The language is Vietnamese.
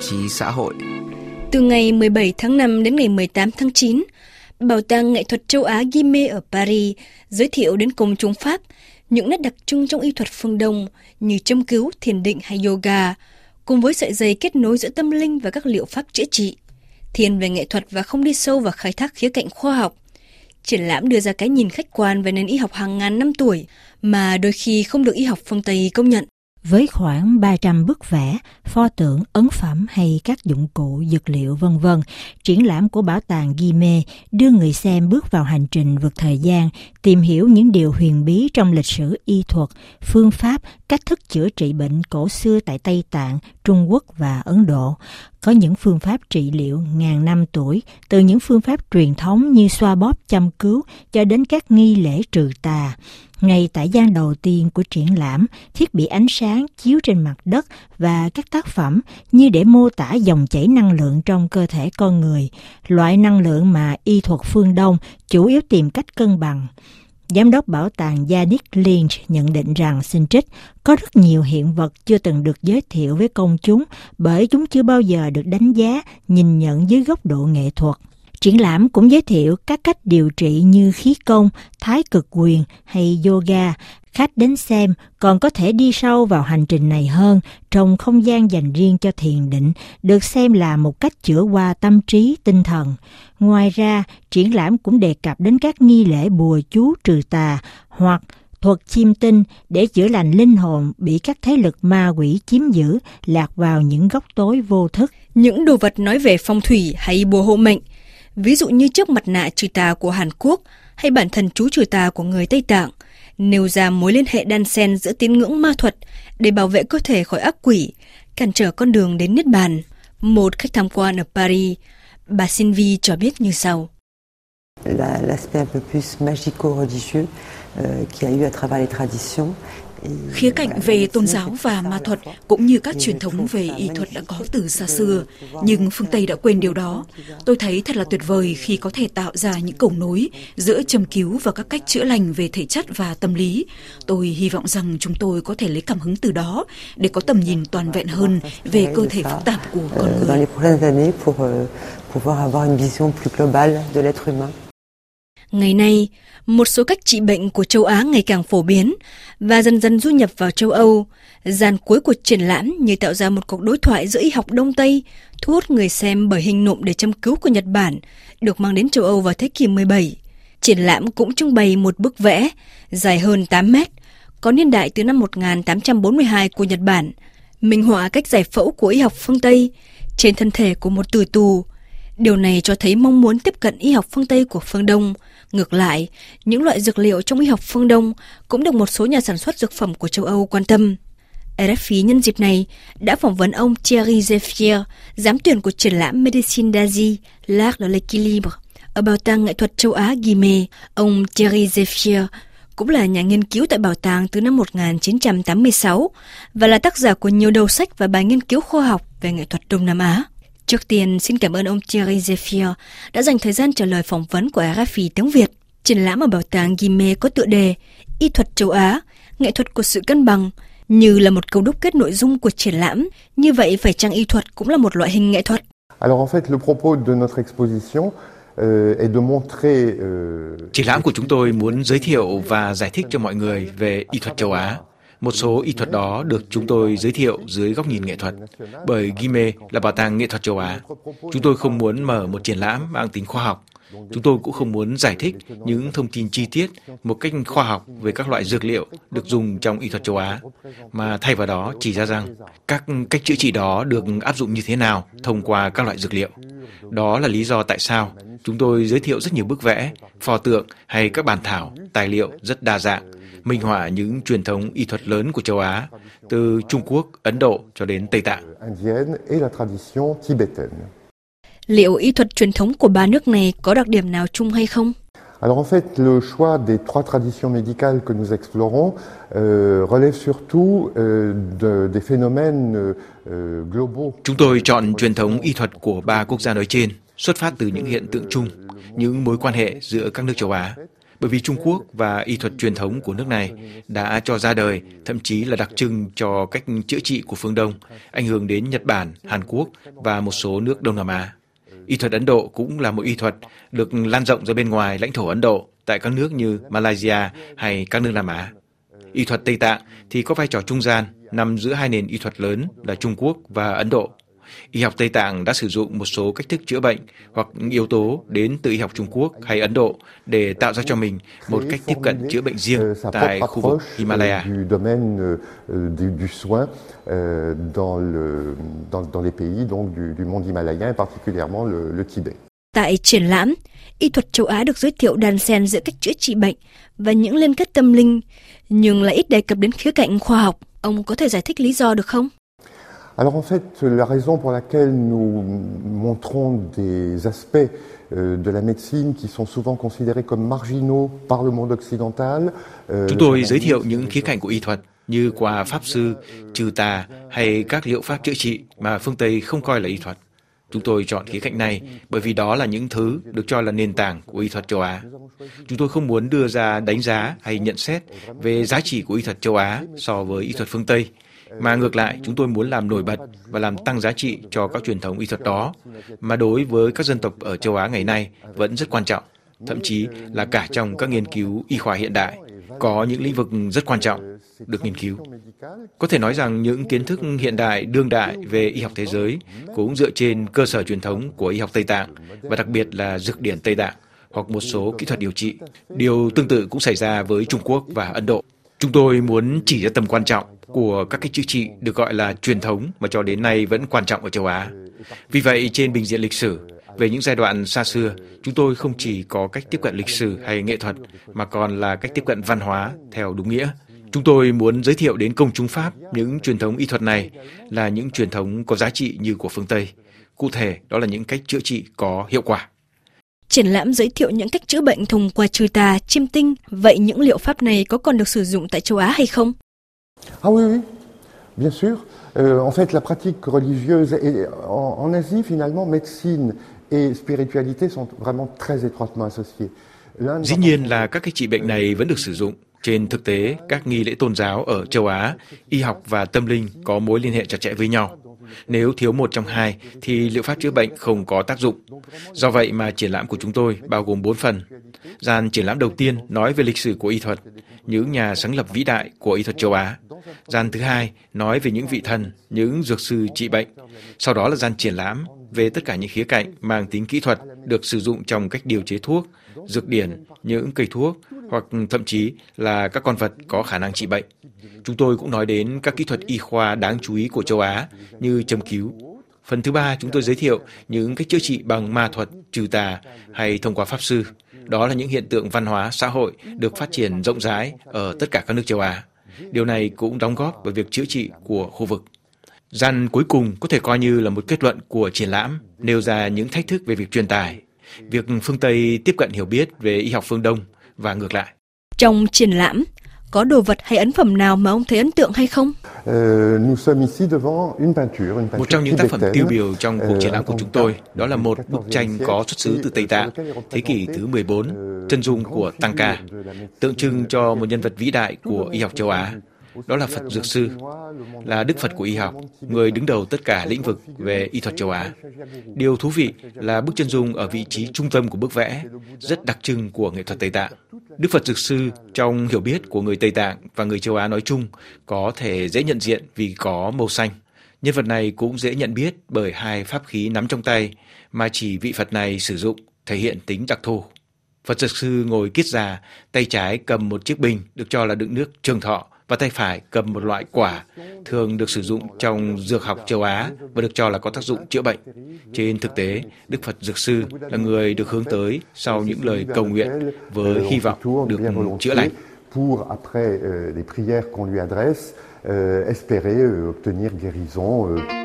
chí xã hội. Từ ngày 17 tháng 5 đến ngày 18 tháng 9, Bảo tàng nghệ thuật châu Á Guimet ở Paris giới thiệu đến công chúng Pháp những nét đặc trưng trong y thuật phương Đông như châm cứu, thiền định hay yoga, cùng với sợi dây kết nối giữa tâm linh và các liệu pháp chữa trị. Thiền về nghệ thuật và không đi sâu vào khai thác khía cạnh khoa học. Triển lãm đưa ra cái nhìn khách quan về nền y học hàng ngàn năm tuổi mà đôi khi không được y học phương Tây công nhận. Với khoảng 300 bức vẽ, pho tượng, ấn phẩm hay các dụng cụ, dược liệu vân vân, triển lãm của bảo tàng Guimet đưa người xem bước vào hành trình vượt thời gian, tìm hiểu những điều huyền bí trong lịch sử y thuật, phương pháp, cách thức chữa trị bệnh cổ xưa tại Tây Tạng, Trung Quốc và Ấn Độ. Có những phương pháp trị liệu ngàn năm tuổi, từ những phương pháp truyền thống như xoa bóp chăm cứu cho đến các nghi lễ trừ tà. Ngay tại gian đầu tiên của triển lãm, thiết bị ánh sáng chiếu trên mặt đất và các tác phẩm như để mô tả dòng chảy năng lượng trong cơ thể con người, loại năng lượng mà y thuật phương Đông chủ yếu tìm cách cân bằng. Giám đốc bảo tàng Janik Lynch nhận định rằng xin trích có rất nhiều hiện vật chưa từng được giới thiệu với công chúng bởi chúng chưa bao giờ được đánh giá, nhìn nhận dưới góc độ nghệ thuật. Triển lãm cũng giới thiệu các cách điều trị như khí công, thái cực quyền hay yoga. Khách đến xem còn có thể đi sâu vào hành trình này hơn trong không gian dành riêng cho thiền định, được xem là một cách chữa qua tâm trí, tinh thần. Ngoài ra, triển lãm cũng đề cập đến các nghi lễ bùa chú trừ tà hoặc thuật chiêm tinh để chữa lành linh hồn bị các thế lực ma quỷ chiếm giữ, lạc vào những góc tối vô thức. Những đồ vật nói về phong thủy hay bùa hộ mệnh – ví dụ như chiếc mặt nạ trừ tà của Hàn Quốc hay bản thân chú trừ tà của người Tây Tạng, nêu ra mối liên hệ đan xen giữa tín ngưỡng ma thuật để bảo vệ cơ thể khỏi ác quỷ, cản trở con đường đến Niết Bàn. Một khách tham quan ở Paris, bà Sylvie cho biết như sau. L'aspect un peu plus magico-religieux euh, qui a eu à travers les traditions Khía cạnh về tôn giáo và ma thuật cũng như các truyền thống về y thuật đã có từ xa xưa, nhưng phương Tây đã quên điều đó. Tôi thấy thật là tuyệt vời khi có thể tạo ra những cầu nối giữa châm cứu và các cách chữa lành về thể chất và tâm lý. Tôi hy vọng rằng chúng tôi có thể lấy cảm hứng từ đó để có tầm nhìn toàn vẹn hơn về cơ thể phức tạp của con người. Ngày nay, một số cách trị bệnh của châu Á ngày càng phổ biến và dần dần du nhập vào châu Âu. Gian cuối của triển lãm như tạo ra một cuộc đối thoại giữa y học Đông Tây, thu hút người xem bởi hình nộm để châm cứu của Nhật Bản, được mang đến châu Âu vào thế kỷ 17. Triển lãm cũng trưng bày một bức vẽ dài hơn 8 mét, có niên đại từ năm 1842 của Nhật Bản, minh họa cách giải phẫu của y học phương Tây trên thân thể của một tử tù. Điều này cho thấy mong muốn tiếp cận y học phương Tây của phương Đông – Ngược lại, những loại dược liệu trong y học phương Đông cũng được một số nhà sản xuất dược phẩm của châu Âu quan tâm. RFI nhân dịp này đã phỏng vấn ông Thierry Zephyr, giám tuyển của triển lãm Medicine d'Asie, L'Art de l'Équilibre, ở Bảo tàng Nghệ thuật châu Á Guimet. Ông Thierry Zephyr cũng là nhà nghiên cứu tại bảo tàng từ năm 1986 và là tác giả của nhiều đầu sách và bài nghiên cứu khoa học về nghệ thuật Đông Nam Á. Trước tiên, xin cảm ơn ông Thierry Zephyr đã dành thời gian trả lời phỏng vấn của RFI tiếng Việt. Triển lãm ở bảo tàng Guimet có tựa đề Y thuật châu Á, nghệ thuật của sự cân bằng, như là một câu đúc kết nội dung của triển lãm. Như vậy, phải chăng y thuật cũng là một loại hình nghệ thuật? Alors en fait, le propos de notre exposition euh, euh, Triển lãm của chúng tôi muốn giới thiệu và giải thích cho mọi người về y thuật châu Á. Một số y thuật đó được chúng tôi giới thiệu dưới góc nhìn nghệ thuật, bởi Gime là bảo tàng nghệ thuật châu Á. Chúng tôi không muốn mở một triển lãm mang tính khoa học. Chúng tôi cũng không muốn giải thích những thông tin chi tiết một cách khoa học về các loại dược liệu được dùng trong y thuật châu Á, mà thay vào đó chỉ ra rằng các cách chữa trị đó được áp dụng như thế nào thông qua các loại dược liệu. Đó là lý do tại sao chúng tôi giới thiệu rất nhiều bức vẽ, pho tượng hay các bản thảo, tài liệu rất đa dạng minh họa những truyền thống y thuật lớn của châu Á, từ Trung Quốc, Ấn Độ cho đến Tây Tạng. Liệu y thuật truyền thống của ba nước này có đặc điểm nào chung hay không? Alors en fait, le choix des trois traditions médicales que nous explorons euh, relève surtout euh, de, des phénomènes euh, globaux. Chúng tôi chọn truyền thống y thuật của ba quốc gia nói trên, xuất phát từ những hiện tượng chung, những mối quan hệ giữa các nước châu Á bởi vì Trung Quốc và y thuật truyền thống của nước này đã cho ra đời, thậm chí là đặc trưng cho cách chữa trị của phương Đông, ảnh hưởng đến Nhật Bản, Hàn Quốc và một số nước Đông Nam Á. Y thuật Ấn Độ cũng là một y thuật được lan rộng ra bên ngoài lãnh thổ Ấn Độ tại các nước như Malaysia hay các nước Nam Á. Y thuật Tây Tạng thì có vai trò trung gian, nằm giữa hai nền y thuật lớn là Trung Quốc và Ấn Độ. Y học Tây Tạng đã sử dụng một số cách thức chữa bệnh hoặc yếu tố đến từ y học Trung Quốc hay Ấn Độ để tạo ra cho mình một cách tiếp cận chữa bệnh riêng tại khu vực Himalaya. Tại triển lãm, y thuật châu Á được giới thiệu đan xen giữa cách chữa trị bệnh và những liên kết tâm linh, nhưng lại ít đề cập đến khía cạnh khoa học. Ông có thể giải thích lý do được không? Alors en fait, la raison pour laquelle nous montrons des aspects euh, de la médecine qui sont souvent considérés comme marginaux par le monde occidental. Euh, Chúng tôi giới thiệu những khía cạnh của y thuật như qua pháp sư, trừ tà hay các liệu pháp chữa trị mà phương Tây không coi là y thuật. Chúng tôi chọn khía cạnh này bởi vì đó là những thứ được cho là nền tảng của y thuật châu Á. Chúng tôi không muốn đưa ra đánh giá hay nhận xét về giá trị của y thuật châu Á so với y thuật phương Tây, mà ngược lại chúng tôi muốn làm nổi bật và làm tăng giá trị cho các truyền thống y thuật đó, mà đối với các dân tộc ở châu Á ngày nay vẫn rất quan trọng, thậm chí là cả trong các nghiên cứu y khoa hiện đại, có những lĩnh vực rất quan trọng được nghiên cứu. Có thể nói rằng những kiến thức hiện đại đương đại về y học thế giới cũng dựa trên cơ sở truyền thống của y học Tây Tạng và đặc biệt là dược điển Tây Tạng hoặc một số kỹ thuật điều trị. Điều tương tự cũng xảy ra với Trung Quốc và Ấn Độ. Chúng tôi muốn chỉ ra tầm quan trọng của các cái chữa trị được gọi là truyền thống mà cho đến nay vẫn quan trọng ở châu Á. Vì vậy, trên bình diện lịch sử, về những giai đoạn xa xưa, chúng tôi không chỉ có cách tiếp cận lịch sử hay nghệ thuật, mà còn là cách tiếp cận văn hóa theo đúng nghĩa. Chúng tôi muốn giới thiệu đến công chúng Pháp những truyền thống y thuật này là những truyền thống có giá trị như của phương Tây. Cụ thể, đó là những cách chữa trị có hiệu quả. Triển lãm giới thiệu những cách chữa bệnh thông qua trừ tà, chiêm tinh. Vậy những liệu pháp này có còn được sử dụng tại châu Á hay không? Ah oui, oui, bien sûr. Euh, en fait, la pratique religieuse et en, en Asie, finalement, médecine et spiritualité sont vraiment très étroitement associées. Dĩ nhiên là các cái trị bệnh này vẫn được sử dụng. Trên thực tế, các nghi lễ tôn giáo ở châu Á, y học và tâm linh có mối liên hệ chặt chẽ với nhau. Nếu thiếu một trong hai thì liệu pháp chữa bệnh không có tác dụng. Do vậy mà triển lãm của chúng tôi bao gồm bốn phần. Gian triển lãm đầu tiên nói về lịch sử của y thuật, những nhà sáng lập vĩ đại của y thuật châu Á. Gian thứ hai nói về những vị thần, những dược sư trị bệnh. Sau đó là gian triển lãm về tất cả những khía cạnh mang tính kỹ thuật được sử dụng trong cách điều chế thuốc, dược điển, những cây thuốc hoặc thậm chí là các con vật có khả năng trị bệnh. Chúng tôi cũng nói đến các kỹ thuật y khoa đáng chú ý của châu Á như châm cứu. Phần thứ ba, chúng tôi giới thiệu những cách chữa trị bằng ma thuật, trừ tà hay thông qua pháp sư. Đó là những hiện tượng văn hóa, xã hội được phát triển rộng rãi ở tất cả các nước châu Á. Điều này cũng đóng góp vào việc chữa trị của khu vực. Gian cuối cùng có thể coi như là một kết luận của triển lãm, nêu ra những thách thức về việc truyền tải, việc phương Tây tiếp cận hiểu biết về y học phương Đông và ngược lại. Trong triển lãm, có đồ vật hay ấn phẩm nào mà ông thấy ấn tượng hay không? Một trong những tác phẩm tiêu biểu trong cuộc triển lãm của chúng tôi đó là một bức tranh có xuất xứ từ Tây Tạng, thế kỷ thứ 14, chân dung của Tăng Ca, tượng trưng cho một nhân vật vĩ đại của y học châu Á. Đó là Phật Dược Sư, là Đức Phật của y học, người đứng đầu tất cả lĩnh vực về y thuật châu Á. Điều thú vị là bức chân dung ở vị trí trung tâm của bức vẽ, rất đặc trưng của nghệ thuật Tây Tạng. Đức Phật Dược Sư trong hiểu biết của người Tây Tạng và người châu Á nói chung có thể dễ nhận diện vì có màu xanh. Nhân vật này cũng dễ nhận biết bởi hai pháp khí nắm trong tay mà chỉ vị Phật này sử dụng thể hiện tính đặc thù. Phật Dược Sư ngồi kiết già, tay trái cầm một chiếc bình được cho là đựng nước trường thọ và tay phải cầm một loại quả thường được sử dụng trong dược học châu Á và được cho là có tác dụng chữa bệnh. Trên thực tế, Đức Phật Dược Sư là người được hướng tới sau những lời cầu nguyện với hy vọng được chữa lành. Pour après euh, les prières qu'on lui adresse, euh, espérer euh, obtenir guérison. Euh.